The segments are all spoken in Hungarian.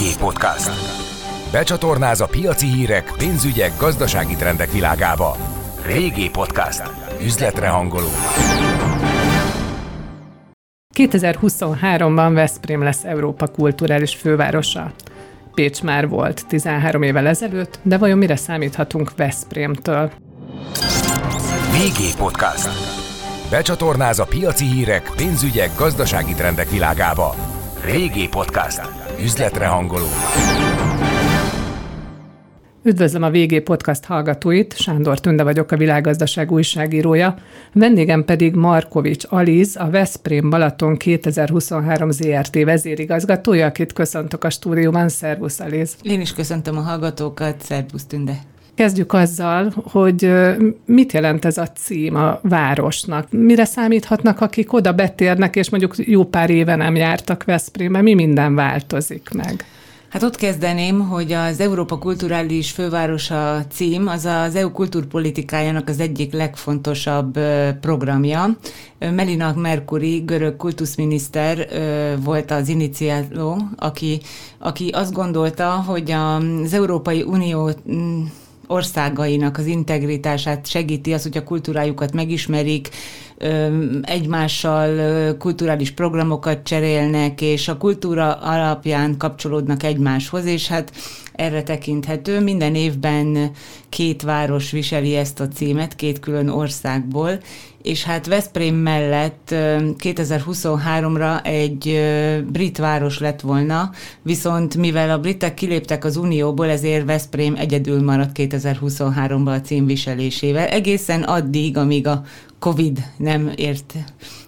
VG Podcast. Becsatornáz a piaci hírek, pénzügyek, gazdasági trendek világába. VG Podcast. Üzletre hangoló. 2023-ban Veszprém lesz Európa kulturális fővárosa. Pécs már volt 13 évvel ezelőtt, de vajon mire számíthatunk Veszprémtől? VG Podcast. Becsatornáz a piaci hírek, pénzügyek, gazdasági trendek világába. VG Podcast. Üzletre hangoló. Üdvözlöm a VG Podcast hallgatóit, Sándor Tünde vagyok, a világgazdaság újságírója. Vendégem pedig Markovics Aliz, a Veszprém Balaton 2023 ZRT vezérigazgatója, akit köszöntök a stúdióban. Szervusz Aliz! Én is köszöntöm a hallgatókat, szervusz Tünde! Kezdjük azzal, hogy mit jelent ez a cím a városnak? Mire számíthatnak, akik oda betérnek, és mondjuk jó pár éve nem jártak Veszprémbe? Mi minden változik meg? Hát ott kezdeném, hogy az Európa Kulturális Fővárosa cím az az EU kultúrpolitikájának az egyik legfontosabb programja. Melina Mercury, görög kultuszminiszter volt az iniciáló, aki, aki azt gondolta, hogy az Európai Unió országainak az integritását segíti az, hogy a kultúrájukat megismerik, egymással kulturális programokat cserélnek, és a kultúra alapján kapcsolódnak egymáshoz, és hát erre tekinthető. Minden évben két város viseli ezt a címet, két külön országból, és hát Veszprém mellett 2023-ra egy brit város lett volna, viszont mivel a britek kiléptek az Unióból, ezért Veszprém egyedül maradt 2023-ban a cím viselésével. Egészen addig, amíg a Covid nem ért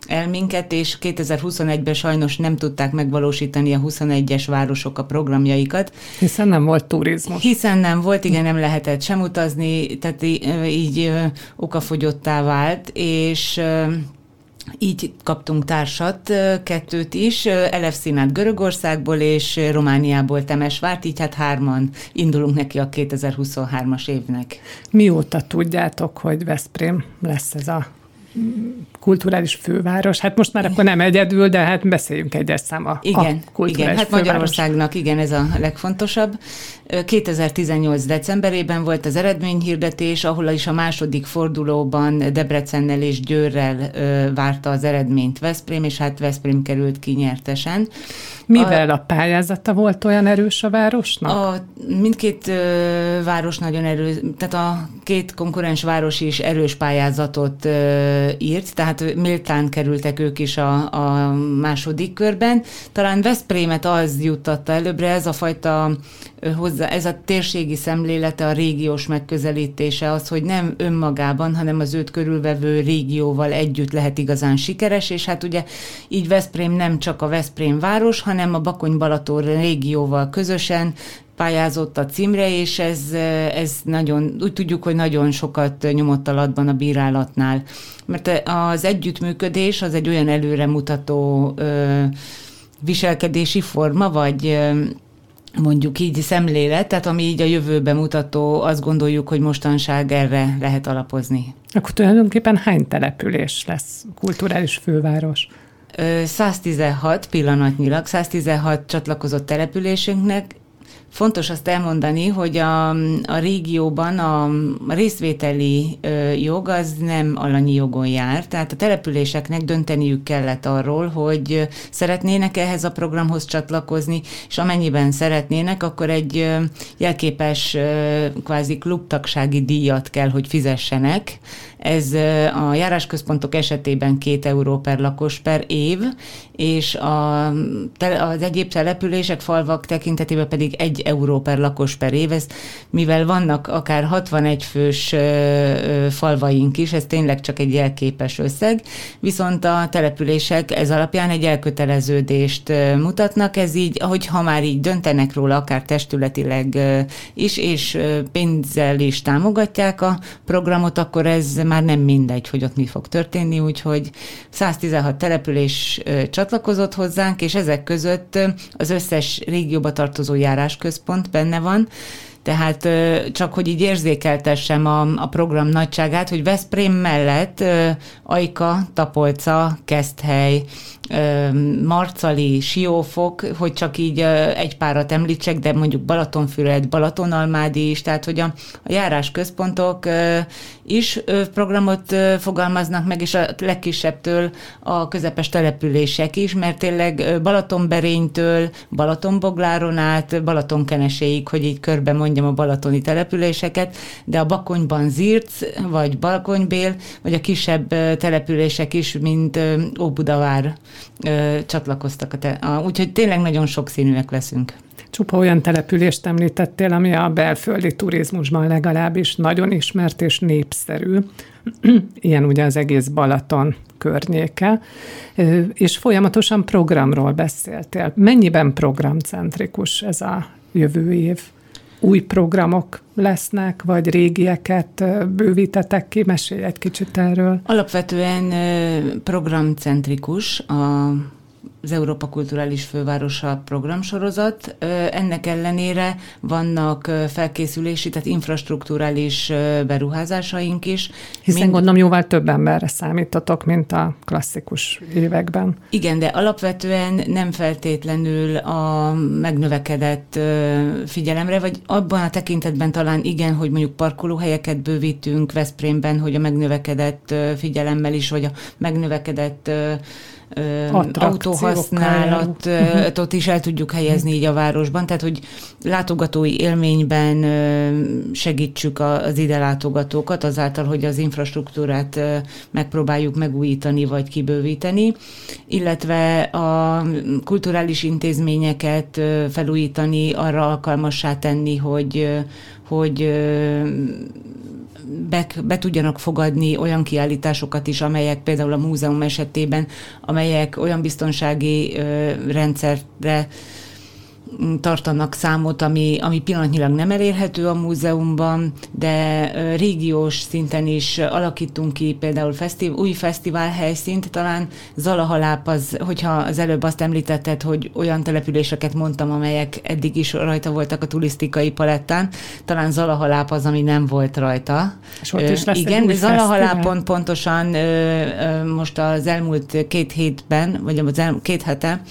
el minket, és 2021-ben sajnos nem tudták megvalósítani a 21-es városok a programjaikat. Hiszen nem volt turizmus. Hiszen nem volt, igen, nem lehetett sem utazni, tehát így okafogyottá vált, és így kaptunk társat, kettőt is, Elef Színát Görögországból és Romániából Temesvárt, így hát hárman indulunk neki a 2023-as évnek. Mióta tudjátok, hogy Veszprém lesz ez a kulturális főváros. Hát most már akkor nem egyedül, de hát beszéljünk egyes szám a, igen, a kulturális igen, hát főváros. Magyarországnak igen, ez a legfontosabb. 2018. decemberében volt az eredményhirdetés, ahol is a második fordulóban Debrecennel és Győrrel várta az eredményt Veszprém, és hát Veszprém került ki nyertesen. Mivel a, a pályázata volt olyan erős a városnak? A, mindkét ö, város nagyon erős, tehát a két konkurens város is erős pályázatot ö, írt, tehát méltán kerültek ők is a, a második körben. Talán Veszprémet az juttatta előbbre, ez a fajta hozzá, ez a térségi szemlélete, a régiós megközelítése az, hogy nem önmagában, hanem az őt körülvevő régióval együtt lehet igazán sikeres, és hát ugye így Veszprém nem csak a Veszprém város, hanem a Bakony-Balaton régióval közösen pályázott a címre, és ez, ez nagyon, úgy tudjuk, hogy nagyon sokat nyomott alatban a bírálatnál. Mert az együttműködés az egy olyan előremutató ö, viselkedési forma, vagy ö, mondjuk így szemlélet, tehát ami így a jövőbe mutató, azt gondoljuk, hogy mostanság erre lehet alapozni. Akkor tulajdonképpen hány település lesz kulturális főváros? 116 pillanatnyilag, 116 csatlakozott településünknek, Fontos azt elmondani, hogy a, a régióban a részvételi ö, jog az nem alanyi jogon jár, tehát a településeknek dönteniük kellett arról, hogy szeretnének ehhez a programhoz csatlakozni, és amennyiben szeretnének, akkor egy ö, jelképes ö, kvázi klubtagsági díjat kell, hogy fizessenek. Ez a járásközpontok esetében két euró per lakos per év, és a, az egyéb települések, falvak tekintetében pedig egy euró per lakos per év, ez, mivel vannak akár 61 fős falvaink is, ez tényleg csak egy jelképes összeg, viszont a települések ez alapján egy elköteleződést mutatnak, ez így, hogy ha már így döntenek róla, akár testületileg is, és pénzzel is támogatják a programot, akkor ez már nem mindegy, hogy ott mi fog történni, úgyhogy 116 település csatlakozott hozzánk, és ezek között az összes régióba tartozó járásközpont benne van, Tehát csak hogy így érzékeltessem a, a program nagyságát, hogy Veszprém mellett Ajka, Tapolca, Keszthely, Marcali, Siófok, hogy csak így egy párat említsek, de mondjuk Balatonfüred, Balatonalmádi is, tehát hogy a, a járás központok is programot fogalmaznak meg, és a legkisebbtől a közepes települések is, mert tényleg Balatonberénytől, Balatonbogláron át, Balatonkeneséig, hogy így körbe mondjam a balatoni településeket, de a Bakonyban Zirc, vagy Balkonybél, vagy a kisebb települések is, mint Óbudavár csatlakoztak. A te- a, úgyhogy tényleg nagyon sokszínűek leszünk. Csupa olyan települést említettél, ami a belföldi turizmusban legalábbis nagyon ismert és népszerű. Ilyen ugye az egész Balaton környéke, és folyamatosan programról beszéltél. Mennyiben programcentrikus ez a jövő év? Új programok lesznek, vagy régieket bővítetek ki? Mesélj egy kicsit erről. Alapvetően programcentrikus a az Európa Kulturális Fővárosa programsorozat. Ennek ellenére vannak felkészülési, tehát infrastruktúrális beruházásaink is. Hiszen Mind... gondolom jóval több emberre számítatok, mint a klasszikus években. Igen, de alapvetően nem feltétlenül a megnövekedett figyelemre, vagy abban a tekintetben talán igen, hogy mondjuk parkolóhelyeket bővítünk Veszprémben, hogy a megnövekedett figyelemmel is, vagy a megnövekedett autóhasználatot is el tudjuk helyezni így a városban, tehát hogy látogatói élményben segítsük az ide látogatókat azáltal, hogy az infrastruktúrát megpróbáljuk megújítani vagy kibővíteni, illetve a kulturális intézményeket felújítani, arra alkalmassá tenni, hogy, hogy be, be tudjanak fogadni olyan kiállításokat is, amelyek például a múzeum esetében, amelyek olyan biztonsági rendszerre tartanak számot, ami, ami pillanatnyilag nem elérhető a múzeumban, de régiós szinten is alakítunk ki például fesztiv, új fesztivál helyszínt, talán Zalahaláp az, hogyha az előbb azt említetted, hogy olyan településeket mondtam, amelyek eddig is rajta voltak a turisztikai palettán, talán Zalahaláp az, ami nem volt rajta. És ott is lesz Igen, Zalahalápon pontosan most az elmúlt két hétben, vagy az elmúlt két hete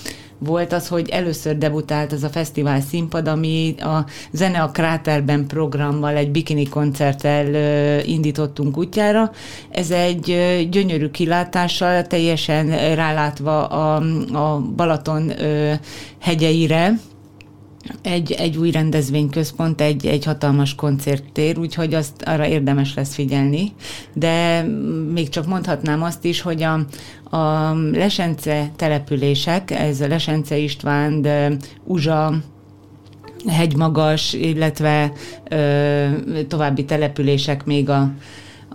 volt az, hogy először debutált az a fesztivál színpad, ami a Zene a Kráterben programmal egy bikini koncerttel indítottunk útjára. Ez egy gyönyörű kilátással, teljesen rálátva a, a Balaton hegyeire, egy, egy új rendezvényközpont, egy, egy hatalmas koncerttér, úgyhogy azt arra érdemes lesz figyelni. De még csak mondhatnám azt is, hogy a, a Lesence települések, ez a Lesence István, de Uzsa, hegymagas, illetve ö, további települések még a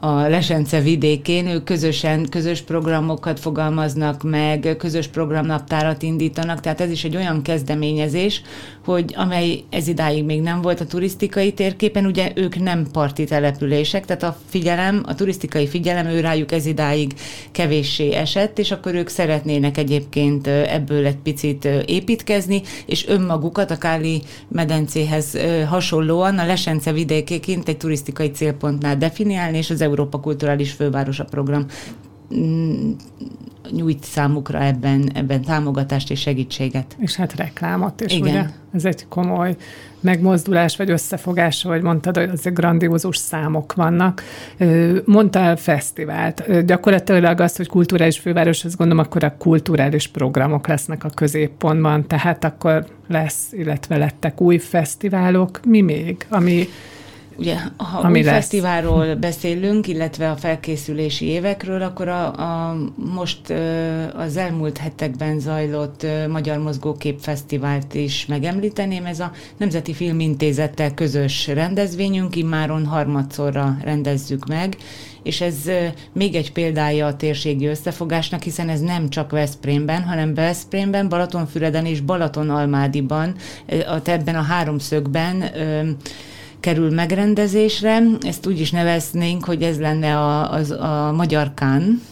a Lesence vidékén, ők közösen, közös programokat fogalmaznak meg, közös programnaptárat indítanak, tehát ez is egy olyan kezdeményezés, hogy amely ez idáig még nem volt a turisztikai térképen, ugye ők nem parti települések, tehát a figyelem, a turisztikai figyelem ő rájuk ez idáig kevéssé esett, és akkor ők szeretnének egyébként ebből egy picit építkezni, és önmagukat a Káli medencéhez hasonlóan a Lesence vidékéként egy turisztikai célpontnál definiálni, és az Európa Kulturális Fővárosa program nyújt számukra ebben, ebben támogatást és segítséget. És hát reklámot is, Igen. ugye? Ez egy komoly megmozdulás, vagy összefogás, vagy mondtad, hogy azért grandiózus számok vannak. Mondtál fesztivált. Gyakorlatilag az, hogy kulturális főváros, azt gondolom, akkor a kulturális programok lesznek a középpontban, tehát akkor lesz, illetve lettek új fesztiválok. Mi még, ami Ugye, ha Ami új lesz. fesztiválról beszélünk, illetve a felkészülési évekről, akkor a, a most az elmúlt hetekben zajlott Magyar Mozgókép Fesztivált is megemlíteném. Ez a Nemzeti Filmintézettel közös rendezvényünk, immáron harmadszorra rendezzük meg, és ez még egy példája a térségi összefogásnak, hiszen ez nem csak Veszprémben, hanem Veszprémben, Balatonfüreden és Balatonalmádiban, ebben a háromszögben kerül megrendezésre. Ezt úgy is neveznénk, hogy ez lenne a, az, a Magyar Kán,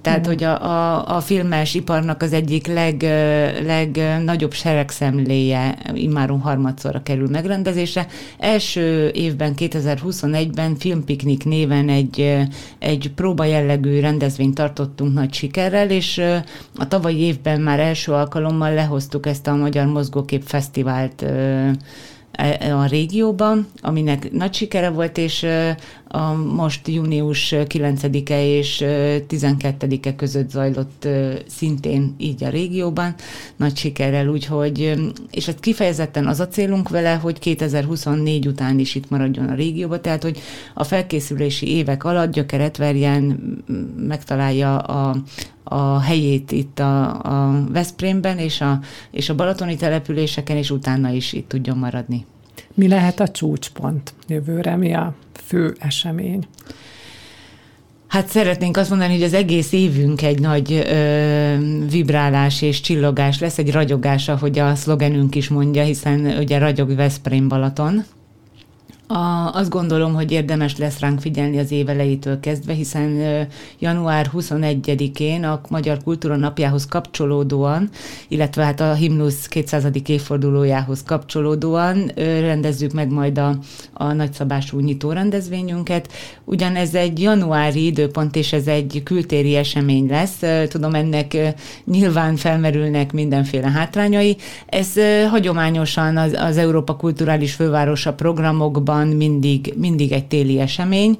Tehát, mm. hogy a, a, a filmes iparnak az egyik leg, legnagyobb seregszemléje immáron harmadszorra kerül megrendezésre. Első évben, 2021-ben Filmpiknik néven egy, egy próba jellegű rendezvényt tartottunk nagy sikerrel, és a tavalyi évben már első alkalommal lehoztuk ezt a Magyar Mozgókép Fesztivált a régióban, aminek nagy sikere volt, és a most június 9-e és 12-e között zajlott szintén így a régióban, nagy sikerrel, úgyhogy, és ez kifejezetten az a célunk vele, hogy 2024 után is itt maradjon a régióba, tehát hogy a felkészülési évek alatt gyökeret verjen, megtalálja a, a helyét itt a, a Veszprémben és a, és a balatoni településeken, és utána is itt tudjon maradni. Mi lehet a csúcspont jövőre? Mi a fő esemény? Hát szeretnénk azt mondani, hogy az egész évünk egy nagy ö, vibrálás és csillogás lesz, egy ragyogás, ahogy a szlogenünk is mondja, hiszen ugye ragyog Veszprém Balaton. A, azt gondolom, hogy érdemes lesz ránk figyelni az évelejétől kezdve, hiszen január 21-én a Magyar Kultúra Napjához kapcsolódóan, illetve hát a Himnusz 200. évfordulójához kapcsolódóan rendezzük meg majd a, a nagyszabású nyitó rendezvényünket. Ugyan ez egy januári időpont, és ez egy kültéri esemény lesz. Tudom, ennek nyilván felmerülnek mindenféle hátrányai. Ez hagyományosan az, az Európa Kulturális Fővárosa programokban van mindig, mindig egy téli esemény,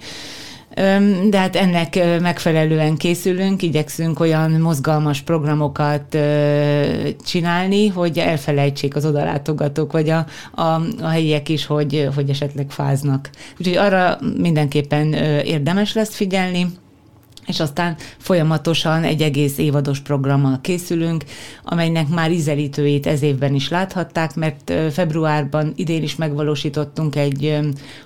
de hát ennek megfelelően készülünk, igyekszünk olyan mozgalmas programokat csinálni, hogy elfelejtsék az odalátogatók, vagy a, a, a helyiek is, hogy, hogy esetleg fáznak. Úgyhogy arra mindenképpen érdemes lesz figyelni és aztán folyamatosan egy egész évados programmal készülünk, amelynek már ízelítőjét ez évben is láthatták, mert februárban idén is megvalósítottunk egy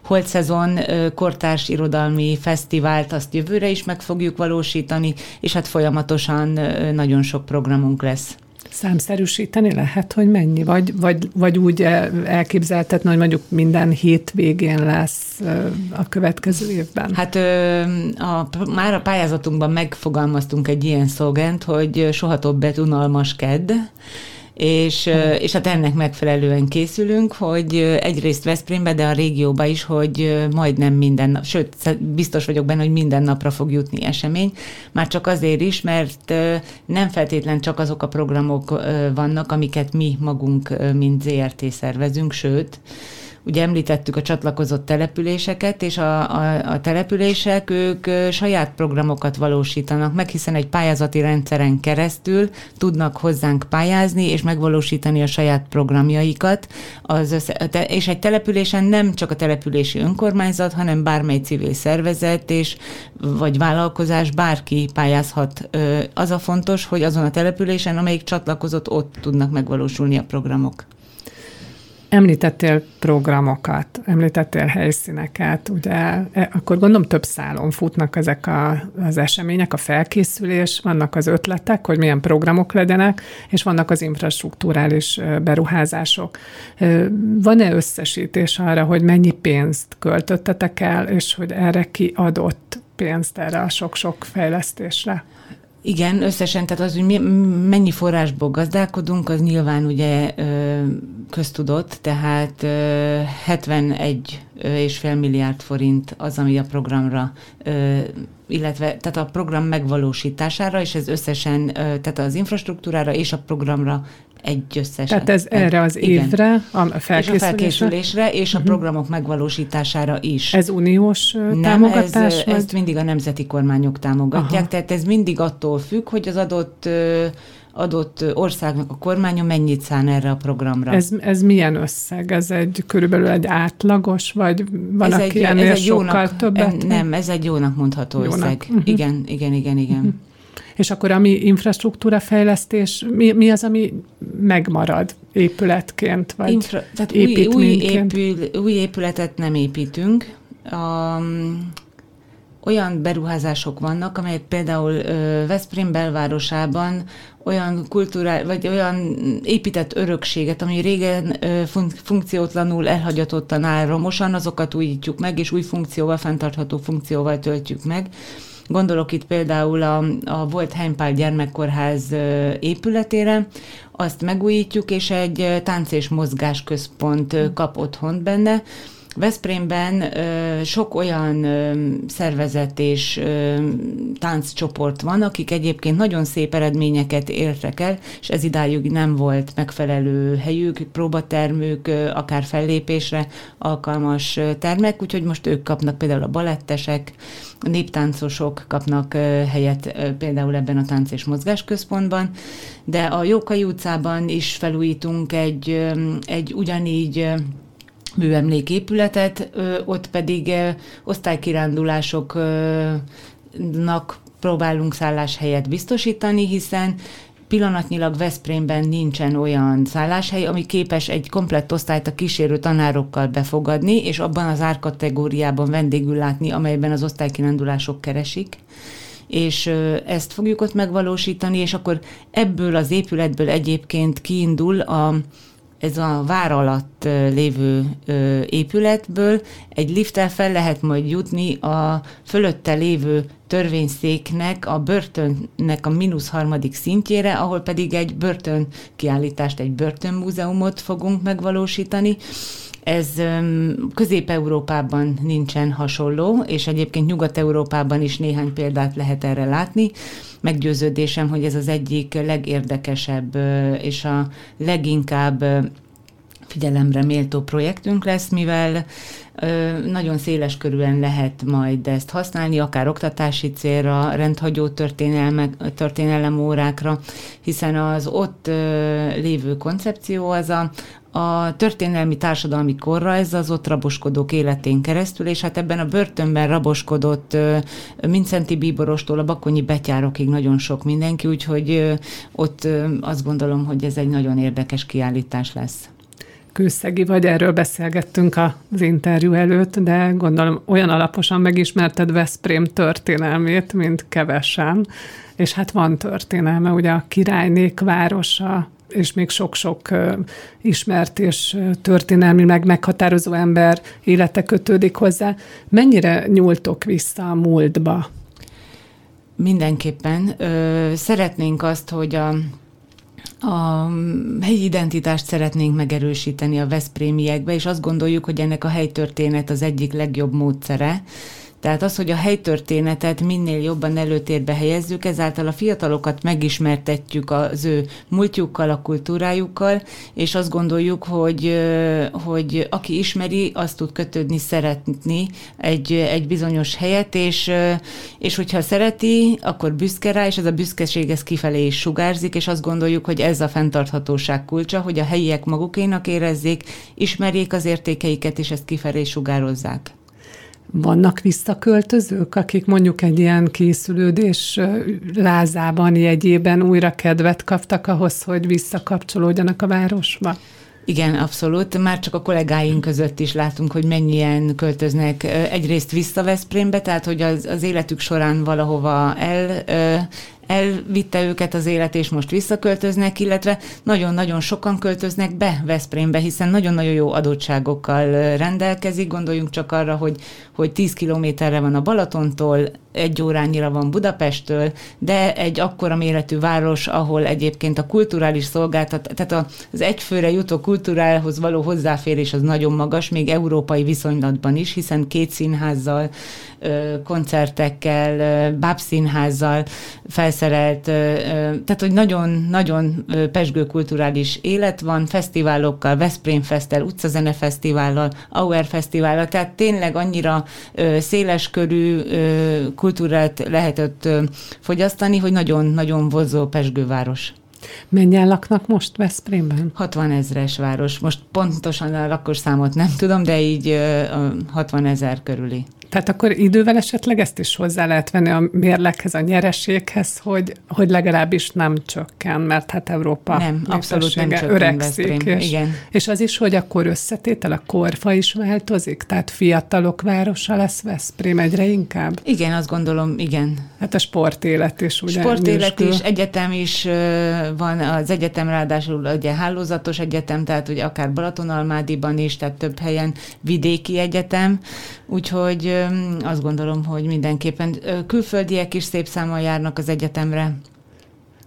holt szezon kortárs irodalmi fesztivált, azt jövőre is meg fogjuk valósítani, és hát folyamatosan nagyon sok programunk lesz. Számszerűsíteni lehet, hogy mennyi? Vagy, vagy, vagy úgy elképzeltetni, hogy mondjuk minden hét végén lesz a következő évben? Hát a, már a pályázatunkban megfogalmaztunk egy ilyen szolgánt, hogy soha többet unalmas kedd, és, és hát ennek megfelelően készülünk, hogy egyrészt Veszprémbe, de a régióba is, hogy majdnem minden nap, sőt, biztos vagyok benne, hogy minden napra fog jutni esemény, már csak azért is, mert nem feltétlen csak azok a programok vannak, amiket mi magunk, mint ZRT szervezünk, sőt, Ugye említettük a csatlakozott településeket, és a, a, a települések, ők saját programokat valósítanak meg, hiszen egy pályázati rendszeren keresztül tudnak hozzánk pályázni, és megvalósítani a saját programjaikat. Az össze, és egy településen nem csak a települési önkormányzat, hanem bármely civil szervezet és vagy vállalkozás, bárki pályázhat. Az a fontos, hogy azon a településen, amelyik csatlakozott, ott tudnak megvalósulni a programok. Említettél programokat, említettél helyszíneket, ugye e, akkor gondolom több szálon futnak ezek a, az események, a felkészülés, vannak az ötletek, hogy milyen programok legyenek, és vannak az infrastruktúrális beruházások. Van-e összesítés arra, hogy mennyi pénzt költöttetek el, és hogy erre ki adott pénzt erre a sok-sok fejlesztésre? Igen, összesen, tehát az, hogy mi, mennyi forrásból gazdálkodunk, az nyilván ugye köztudott, tehát 71 és fél milliárd forint az, ami a programra illetve tehát a program megvalósítására, és ez összesen, tehát az infrastruktúrára és a programra egy összes. Tehát ez erre az igen. évre, a felkészülésre? És a felkészülésre, és a programok megvalósításására is. Ez uniós Nem, támogatás? Ez, vagy? ezt mindig a nemzeti kormányok támogatják, Aha. tehát ez mindig attól függ, hogy az adott adott országnak a kormánya mennyit szán erre a programra. Ez, ez milyen összeg? Ez egy körülbelül egy átlagos, vagy van, ez aki egy, ennél ez egy sokkal jónak, többet? Nem, ez egy jónak mondható jónak. összeg. Uh-huh. Igen, igen, igen, igen. Uh-huh. És akkor ami infrastruktúra fejlesztés, mi, mi az, ami megmarad épületként, vagy Infra, tehát új, új, épül, új épületet nem építünk. A, olyan beruházások vannak, amelyek például Veszprém belvárosában olyan kultúrál, vagy olyan épített örökséget, ami régen fun- funkciótlanul elhagyatottan áll romosan, azokat újítjuk meg, és új funkcióval, fenntartható funkcióval töltjük meg Gondolok itt például a, a volt Heimpál gyermekkórház épületére, azt megújítjuk, és egy tánc és mozgásközpont kap otthont benne, Veszprémben ö, sok olyan ö, szervezet és ö, tánccsoport van, akik egyébként nagyon szép eredményeket értek el, és ez idáig nem volt megfelelő helyük, próbatermük, ö, akár fellépésre alkalmas termek, úgyhogy most ők kapnak például a balettesek, a néptáncosok kapnak helyet például ebben a tánc és mozgásközpontban, de a Jókai utcában is felújítunk egy, egy ugyanígy műemléképületet, ott pedig osztálykirándulásoknak próbálunk szálláshelyet biztosítani, hiszen pillanatnyilag Veszprémben nincsen olyan szálláshely, ami képes egy komplett osztályt a kísérő tanárokkal befogadni, és abban az árkategóriában vendégül látni, amelyben az osztálykirándulások keresik. És ezt fogjuk ott megvalósítani, és akkor ebből az épületből egyébként kiindul a ez a vár alatt lévő épületből egy lifttel fel lehet majd jutni a fölötte lévő törvényszéknek, a börtönnek a mínusz harmadik szintjére, ahol pedig egy börtön kiállítást, egy börtönmúzeumot fogunk megvalósítani. Ez Közép-Európában nincsen hasonló, és egyébként Nyugat-Európában is néhány példát lehet erre látni. Meggyőződésem, hogy ez az egyik legérdekesebb és a leginkább figyelemre méltó projektünk lesz, mivel nagyon széles körülön lehet majd ezt használni, akár oktatási célra, rendhagyó történelem órákra, hiszen az ott lévő koncepció az a, a történelmi társadalmi korra, ez az ott raboskodók életén keresztül, és hát ebben a börtönben raboskodott Mincenti Bíborostól a Bakonyi betyárokig nagyon sok mindenki, úgyhogy ott azt gondolom, hogy ez egy nagyon érdekes kiállítás lesz. Kőszegi vagy, erről beszélgettünk az interjú előtt, de gondolom olyan alaposan megismerted Veszprém történelmét, mint kevesen, és hát van történelme, ugye a királynék városa, és még sok-sok ismert és történelmi meg meghatározó ember élete kötődik hozzá. Mennyire nyúltok vissza a múltba? Mindenképpen. Ö, szeretnénk azt, hogy a a helyi identitást szeretnénk megerősíteni a Veszprémiekbe, és azt gondoljuk, hogy ennek a helytörténet az egyik legjobb módszere, tehát az, hogy a helytörténetet minél jobban előtérbe helyezzük, ezáltal a fiatalokat megismertetjük az ő múltjukkal, a kultúrájukkal, és azt gondoljuk, hogy, hogy aki ismeri, azt tud kötődni, szeretni egy, egy bizonyos helyet, és, és hogyha szereti, akkor büszke rá, és ez a büszkeség ez kifelé is sugárzik, és azt gondoljuk, hogy ez a fenntarthatóság kulcsa, hogy a helyiek magukénak érezzék, ismerjék az értékeiket, és ezt kifelé sugározzák. Vannak visszaköltözők, akik mondjuk egy ilyen készülődés lázában, jegyében újra kedvet kaptak ahhoz, hogy visszakapcsolódjanak a városba? Igen, abszolút. Már csak a kollégáink között is látunk, hogy mennyien költöznek egyrészt vissza Veszprémbe, tehát hogy az, az életük során valahova el elvitte őket az élet, és most visszaköltöznek, illetve nagyon-nagyon sokan költöznek be Veszprémbe, hiszen nagyon-nagyon jó adottságokkal rendelkezik. Gondoljunk csak arra, hogy, hogy 10 kilométerre van a Balatontól, egy órányira van Budapesttől, de egy akkora méretű város, ahol egyébként a kulturális szolgáltat, tehát az egyfőre jutó kultúrához való hozzáférés az nagyon magas, még európai viszonylatban is, hiszen két színházzal, koncertekkel, bábszínházzal felszerelt, tehát hogy nagyon-nagyon pesgő kulturális élet van, fesztiválokkal, Veszprém Fesztel, Utcazene Fesztivállal, Auer Fesztivállal, tehát tényleg annyira széleskörű kultúrát lehetett fogyasztani, hogy nagyon-nagyon vonzó pesgőváros. Mennyien laknak most Veszprémben? 60 ezres város. Most pontosan a lakosszámot nem tudom, de így 60 ezer körüli. Tehát akkor idővel esetleg ezt is hozzá lehet venni a mérleghez, a nyereséghez, hogy, hogy legalábbis nem csökken, mert hát Európa nem, abszolút nem csökken öregszik. És, Igen. és az is, hogy akkor összetétel, a korfa is változik? Tehát fiatalok városa lesz Veszprém egyre inkább? Igen, azt gondolom, igen. Hát a sportélet is ugye Sportélet is, egyetem is van, az egyetem ráadásul ugye hálózatos egyetem, tehát ugye akár Balatonalmádiban is, tehát több helyen vidéki egyetem, úgyhogy azt gondolom, hogy mindenképpen külföldiek is szép számmal járnak az egyetemre.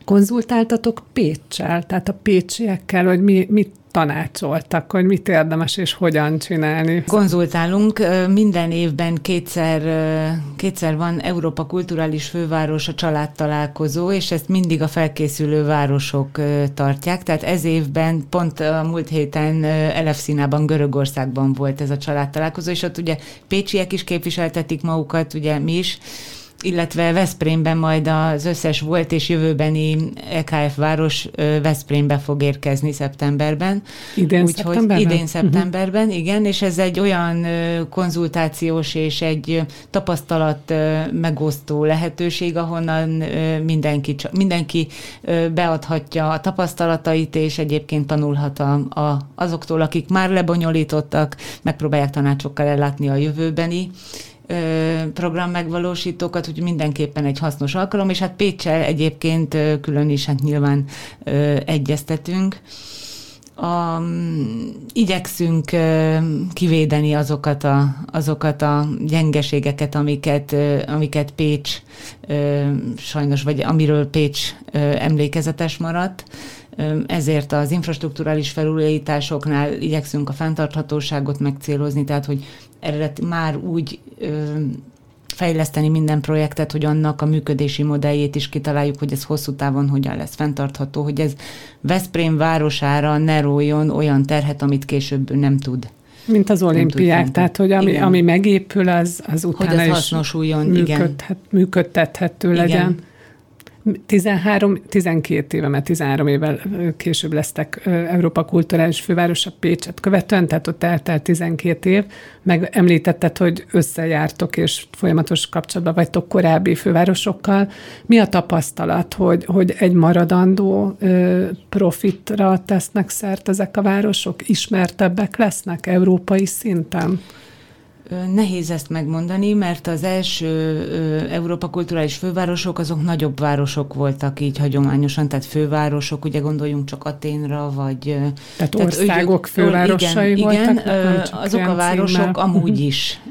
Konzultáltatok Pécsel, tehát a pécsiekkel, hogy mi, mit tanácsoltak, hogy mit érdemes és hogyan csinálni? Konzultálunk, minden évben kétszer, kétszer van Európa Kulturális Főváros a családtalálkozó, és ezt mindig a felkészülő városok tartják, tehát ez évben pont a múlt héten Elefszínában, Görögországban volt ez a családtalálkozó, és ott ugye pécsiek is képviseltetik magukat, ugye mi is, illetve Veszprémben majd az összes volt és jövőbeni EKF város Veszprémbe fog érkezni szeptemberben. Idén Úgy, szeptemberben? Idén mhm. szeptemberben, uh-huh. igen, és ez egy olyan konzultációs és egy tapasztalat megosztó lehetőség, ahonnan mindenki, mindenki beadhatja a tapasztalatait, és egyébként tanulhat a, a, azoktól, akik már lebonyolítottak, megpróbálják tanácsokkal ellátni a jövőbeni program megvalósítókat, hogy mindenképpen egy hasznos alkalom, és hát Pécsel egyébként külön is hát nyilván egyeztetünk. A, igyekszünk kivédeni azokat a, azokat a gyengeségeket, amiket, amiket Pécs sajnos, vagy amiről Pécs emlékezetes maradt. Ezért az infrastruktúrális felújításoknál igyekszünk a fenntarthatóságot megcélozni, tehát hogy eredet már úgy fejleszteni minden projektet, hogy annak a működési modelljét is kitaláljuk, hogy ez hosszú távon hogyan lesz fenntartható, hogy ez Veszprém városára ne róljon olyan terhet, amit később nem tud. Mint az olimpiák, tehát hogy ami, ami megépül, az, az utána hogy az hasznosuljon, működhet, igen. működtethető igen. legyen. 13, 12 éve, mert 13 évvel később lesztek Európa kulturális fővárosa Pécset követően, tehát ott eltelt 12 év, meg említetted, hogy összejártok és folyamatos kapcsolatban vagytok korábbi fővárosokkal. Mi a tapasztalat, hogy, hogy egy maradandó profitra tesznek szert ezek a városok? Ismertebbek lesznek európai szinten? Nehéz ezt megmondani, mert az első Európa kulturális fővárosok azok nagyobb városok voltak így hagyományosan, tehát fővárosok, ugye gondoljunk csak Aténra, vagy... Tehát, tehát országok ügy, fővárosai igen, voltak? Igen, azok a városok címmel. amúgy is,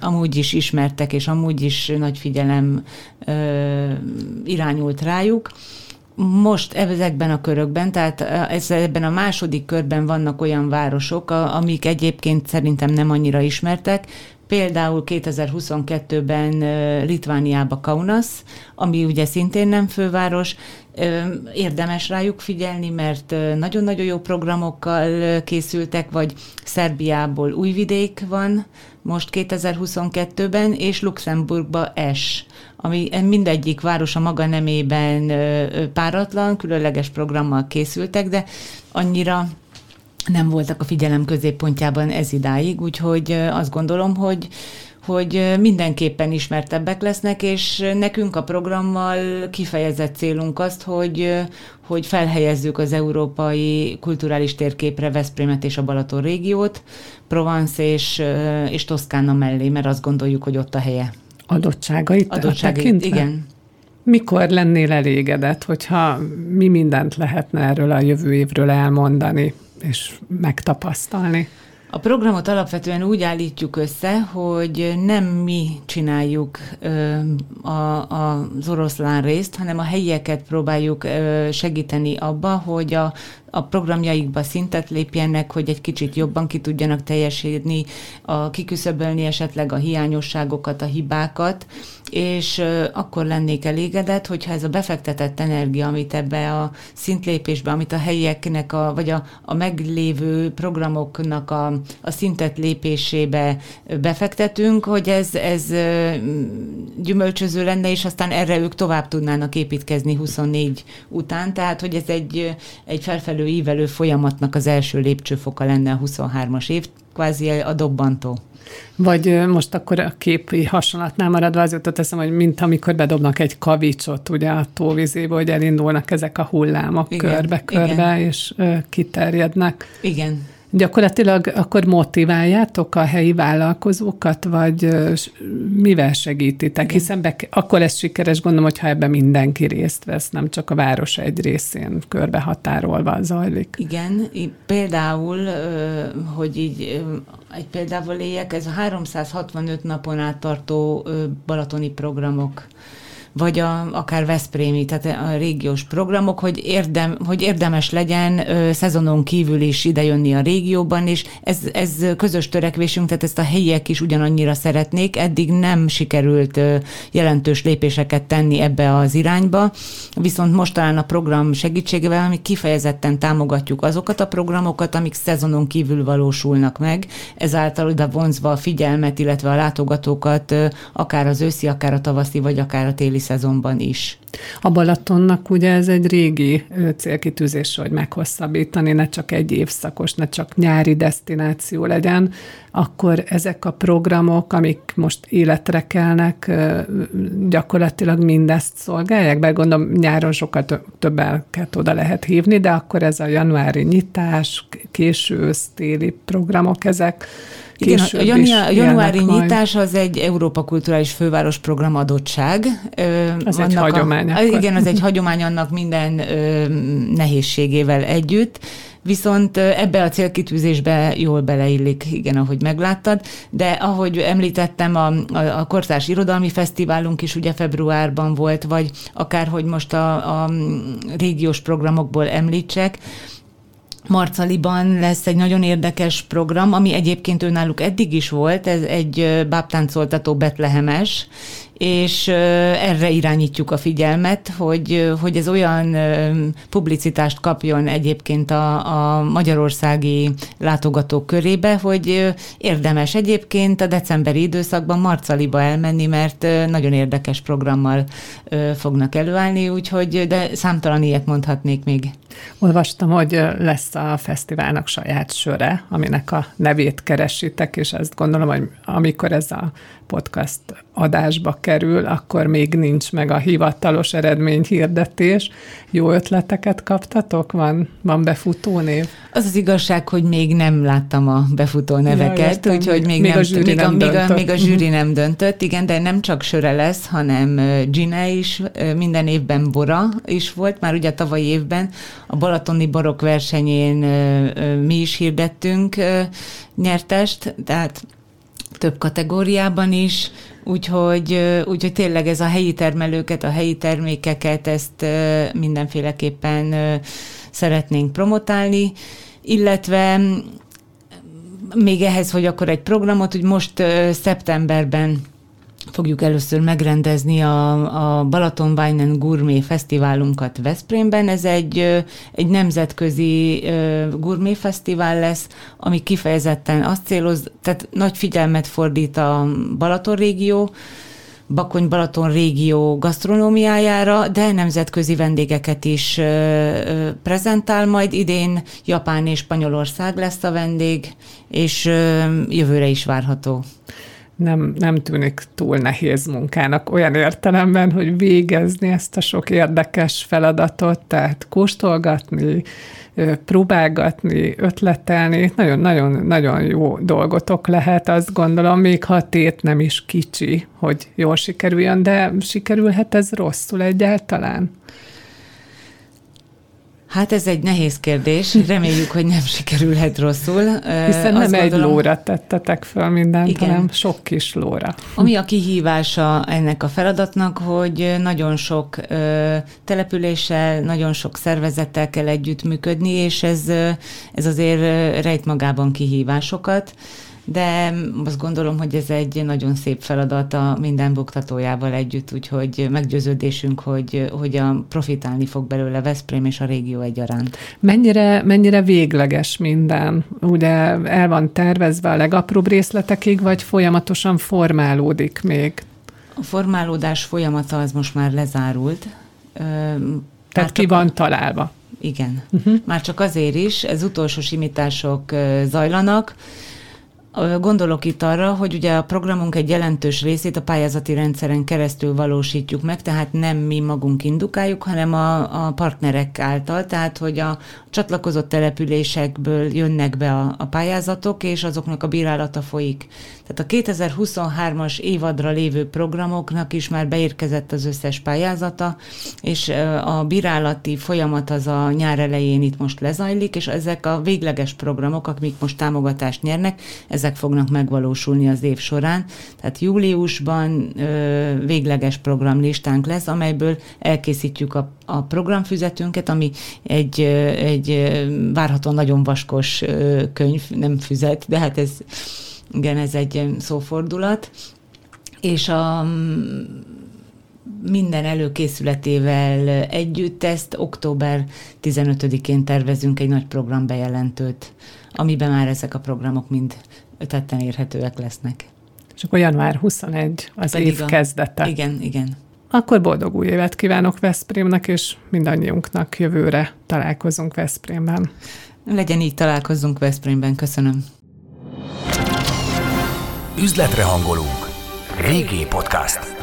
amúgy is ismertek, és amúgy is nagy figyelem irányult rájuk most ezekben a körökben, tehát ez, ebben a második körben vannak olyan városok, amik egyébként szerintem nem annyira ismertek, Például 2022-ben Litvániába Kaunas, ami ugye szintén nem főváros, érdemes rájuk figyelni, mert nagyon-nagyon jó programokkal készültek, vagy Szerbiából Újvidék van most 2022-ben, és Luxemburgba Es, ami mindegyik város a maga nemében páratlan, különleges programmal készültek, de annyira nem voltak a figyelem középpontjában ez idáig, úgyhogy azt gondolom, hogy hogy mindenképpen ismertebbek lesznek, és nekünk a programmal kifejezett célunk azt, hogy, hogy felhelyezzük az európai kulturális térképre Veszprémet és a Balaton régiót, Provence és, és Toszkána mellé, mert azt gondoljuk, hogy ott a helye. Adottságait Adottságait, igen. Mikor lennél elégedett, hogyha mi mindent lehetne erről a jövő évről elmondani? és megtapasztalni. A programot alapvetően úgy állítjuk össze, hogy nem mi csináljuk ö, a, a, az oroszlán részt, hanem a helyieket próbáljuk ö, segíteni abba, hogy a, a programjaikba szintet lépjenek, hogy egy kicsit jobban ki tudjanak teljesíteni, a, kiküszöbölni esetleg a hiányosságokat, a hibákat, és akkor lennék elégedett, hogyha ez a befektetett energia, amit ebbe a szintlépésbe, amit a helyieknek, a, vagy a, a meglévő programoknak a, a szintet lépésébe befektetünk, hogy ez, ez gyümölcsöző lenne, és aztán erre ők tovább tudnának építkezni 24 után, tehát hogy ez egy, egy felfelő ívelő folyamatnak az első lépcsőfoka lenne a 23-as év, kvázi a dobbantó. Vagy most akkor a képi hasonlatnál maradva az jutott eszem, hogy mint amikor bedobnak egy kavicsot ugye a tóvizébe, hogy elindulnak ezek a hullámok körbe-körbe, és ö, kiterjednek. Igen. Gyakorlatilag akkor motiváljátok a helyi vállalkozókat, vagy mivel segítitek? Hiszen be, akkor ez sikeres, gondolom, hogyha ebben mindenki részt vesz, nem csak a város egy részén körbehatárolva zajlik. Igen, például, hogy így egy példával éljek, ez a 365 napon át tartó balatoni programok vagy a, akár Veszprémi, tehát a régiós programok, hogy, érdem, hogy érdemes legyen ö, szezonon kívül is idejönni a régióban, és ez, ez közös törekvésünk, tehát ezt a helyiek is ugyanannyira szeretnék. Eddig nem sikerült ö, jelentős lépéseket tenni ebbe az irányba, viszont most talán a program segítségével, ami kifejezetten támogatjuk azokat a programokat, amik szezonon kívül valósulnak meg, ezáltal oda vonzva a figyelmet, illetve a látogatókat, ö, akár az őszi, akár a tavaszi, vagy akár a téli szezonban is. A Balatonnak ugye ez egy régi célkitűzés, hogy meghosszabbítani, ne csak egy évszakos, ne csak nyári destináció legyen, akkor ezek a programok, amik most életre kelnek, gyakorlatilag mindezt szolgálják, mert gondolom nyáron sokkal többet oda lehet hívni, de akkor ez a januári nyitás, késő téli programok, ezek igen, a, janu- januári nyitás az egy Európa Kulturális Főváros program adottság. Az egy hagyomány. A, igen, az egy hagyomány annak minden ö, nehézségével együtt. Viszont ebbe a célkitűzésbe jól beleillik, igen, ahogy megláttad, de ahogy említettem, a, a, a Kortárs Irodalmi Fesztiválunk is ugye februárban volt, vagy akár, hogy most a, a régiós programokból említsek, Marcaliban lesz egy nagyon érdekes program, ami egyébként önálluk eddig is volt, ez egy bábtáncoltató betlehemes, és erre irányítjuk a figyelmet, hogy, hogy ez olyan publicitást kapjon egyébként a, a magyarországi látogatók körébe, hogy érdemes egyébként a decemberi időszakban Marcaliba elmenni, mert nagyon érdekes programmal fognak előállni, úgyhogy de számtalan ilyet mondhatnék még. Olvastam, hogy lesz a fesztiválnak saját söre, aminek a nevét keresitek, és ezt gondolom, hogy amikor ez a podcast adásba kerül, akkor még nincs meg a hivatalos eredményhirdetés. Jó ötleteket kaptatok? Van, van befutó név? Az az igazság, hogy még nem láttam a befutó neveket, ja, úgyhogy még, még, nem, a zsűri még, nem még, a, még a zsűri nem döntött. Igen, de nem csak söre lesz, hanem gine is, minden évben bora is volt, már ugye a tavalyi évben a Balatoni Borok versenyén mi is hirdettünk nyertest, tehát több kategóriában is, úgyhogy, úgyhogy tényleg ez a helyi termelőket, a helyi termékeket, ezt mindenféleképpen szeretnénk promotálni, illetve még ehhez, hogy akkor egy programot, hogy most szeptemberben fogjuk először megrendezni a, a Balaton Wine and Gourmet Fesztiválunkat Veszprémben. Ez egy, egy nemzetközi gourmet fesztivál lesz, ami kifejezetten azt céloz, tehát nagy figyelmet fordít a Balaton régió, Bakony-Balaton régió gasztronómiájára, de nemzetközi vendégeket is prezentál majd. Idén Japán és Spanyolország lesz a vendég, és jövőre is várható nem, nem tűnik túl nehéz munkának olyan értelemben, hogy végezni ezt a sok érdekes feladatot, tehát kóstolgatni, próbálgatni, ötletelni, nagyon-nagyon nagyon jó dolgotok lehet, azt gondolom, még ha a tét nem is kicsi, hogy jól sikerüljön, de sikerülhet ez rosszul egyáltalán? Hát ez egy nehéz kérdés, reméljük, hogy nem sikerülhet rosszul. Hiszen Azt nem gondolom, egy lóra tettetek föl mindent, igen. hanem sok kis lóra. Ami a kihívása ennek a feladatnak, hogy nagyon sok településsel, nagyon sok szervezettel kell együttműködni, és ez, ez azért rejt magában kihívásokat de azt gondolom, hogy ez egy nagyon szép feladat a minden buktatójával együtt, úgyhogy meggyőződésünk, hogy, hogy a profitálni fog belőle Veszprém és a régió egyaránt. Mennyire, mennyire végleges minden? Ugye el van tervezve a legapróbb részletekig, vagy folyamatosan formálódik még? A formálódás folyamata az most már lezárult. Tehát ki van találva? Igen. Uh-huh. Már csak azért is, ez utolsó simítások zajlanak, Gondolok itt arra, hogy ugye a programunk egy jelentős részét a pályázati rendszeren keresztül valósítjuk meg, tehát nem mi magunk indukáljuk, hanem a, a partnerek által, tehát hogy a csatlakozott településekből jönnek be a, a pályázatok, és azoknak a bírálata folyik. Tehát a 2023-as évadra lévő programoknak is már beérkezett az összes pályázata, és a bírálati folyamat az a nyár elején itt most lezajlik, és ezek a végleges programok, amik most támogatást nyernek, ezek fognak megvalósulni az év során. Tehát júliusban ö, végleges programlistánk lesz, amelyből elkészítjük a, a programfüzetünket, ami egy, egy várhatóan nagyon vaskos könyv, nem füzet, de hát ez igen, ez egy szófordulat. És a minden előkészületével együtt ezt október 15-én tervezünk egy nagy program bejelentőt, amiben már ezek a programok mind tetten érhetőek lesznek. És akkor január 21 az Pedig év a, kezdete. Igen, igen. Akkor boldog új évet kívánok Veszprémnek, és mindannyiunknak jövőre találkozunk Veszprémben. Legyen így, találkozzunk Veszprémben. Köszönöm. Üzletre hangolunk. Régi podcast.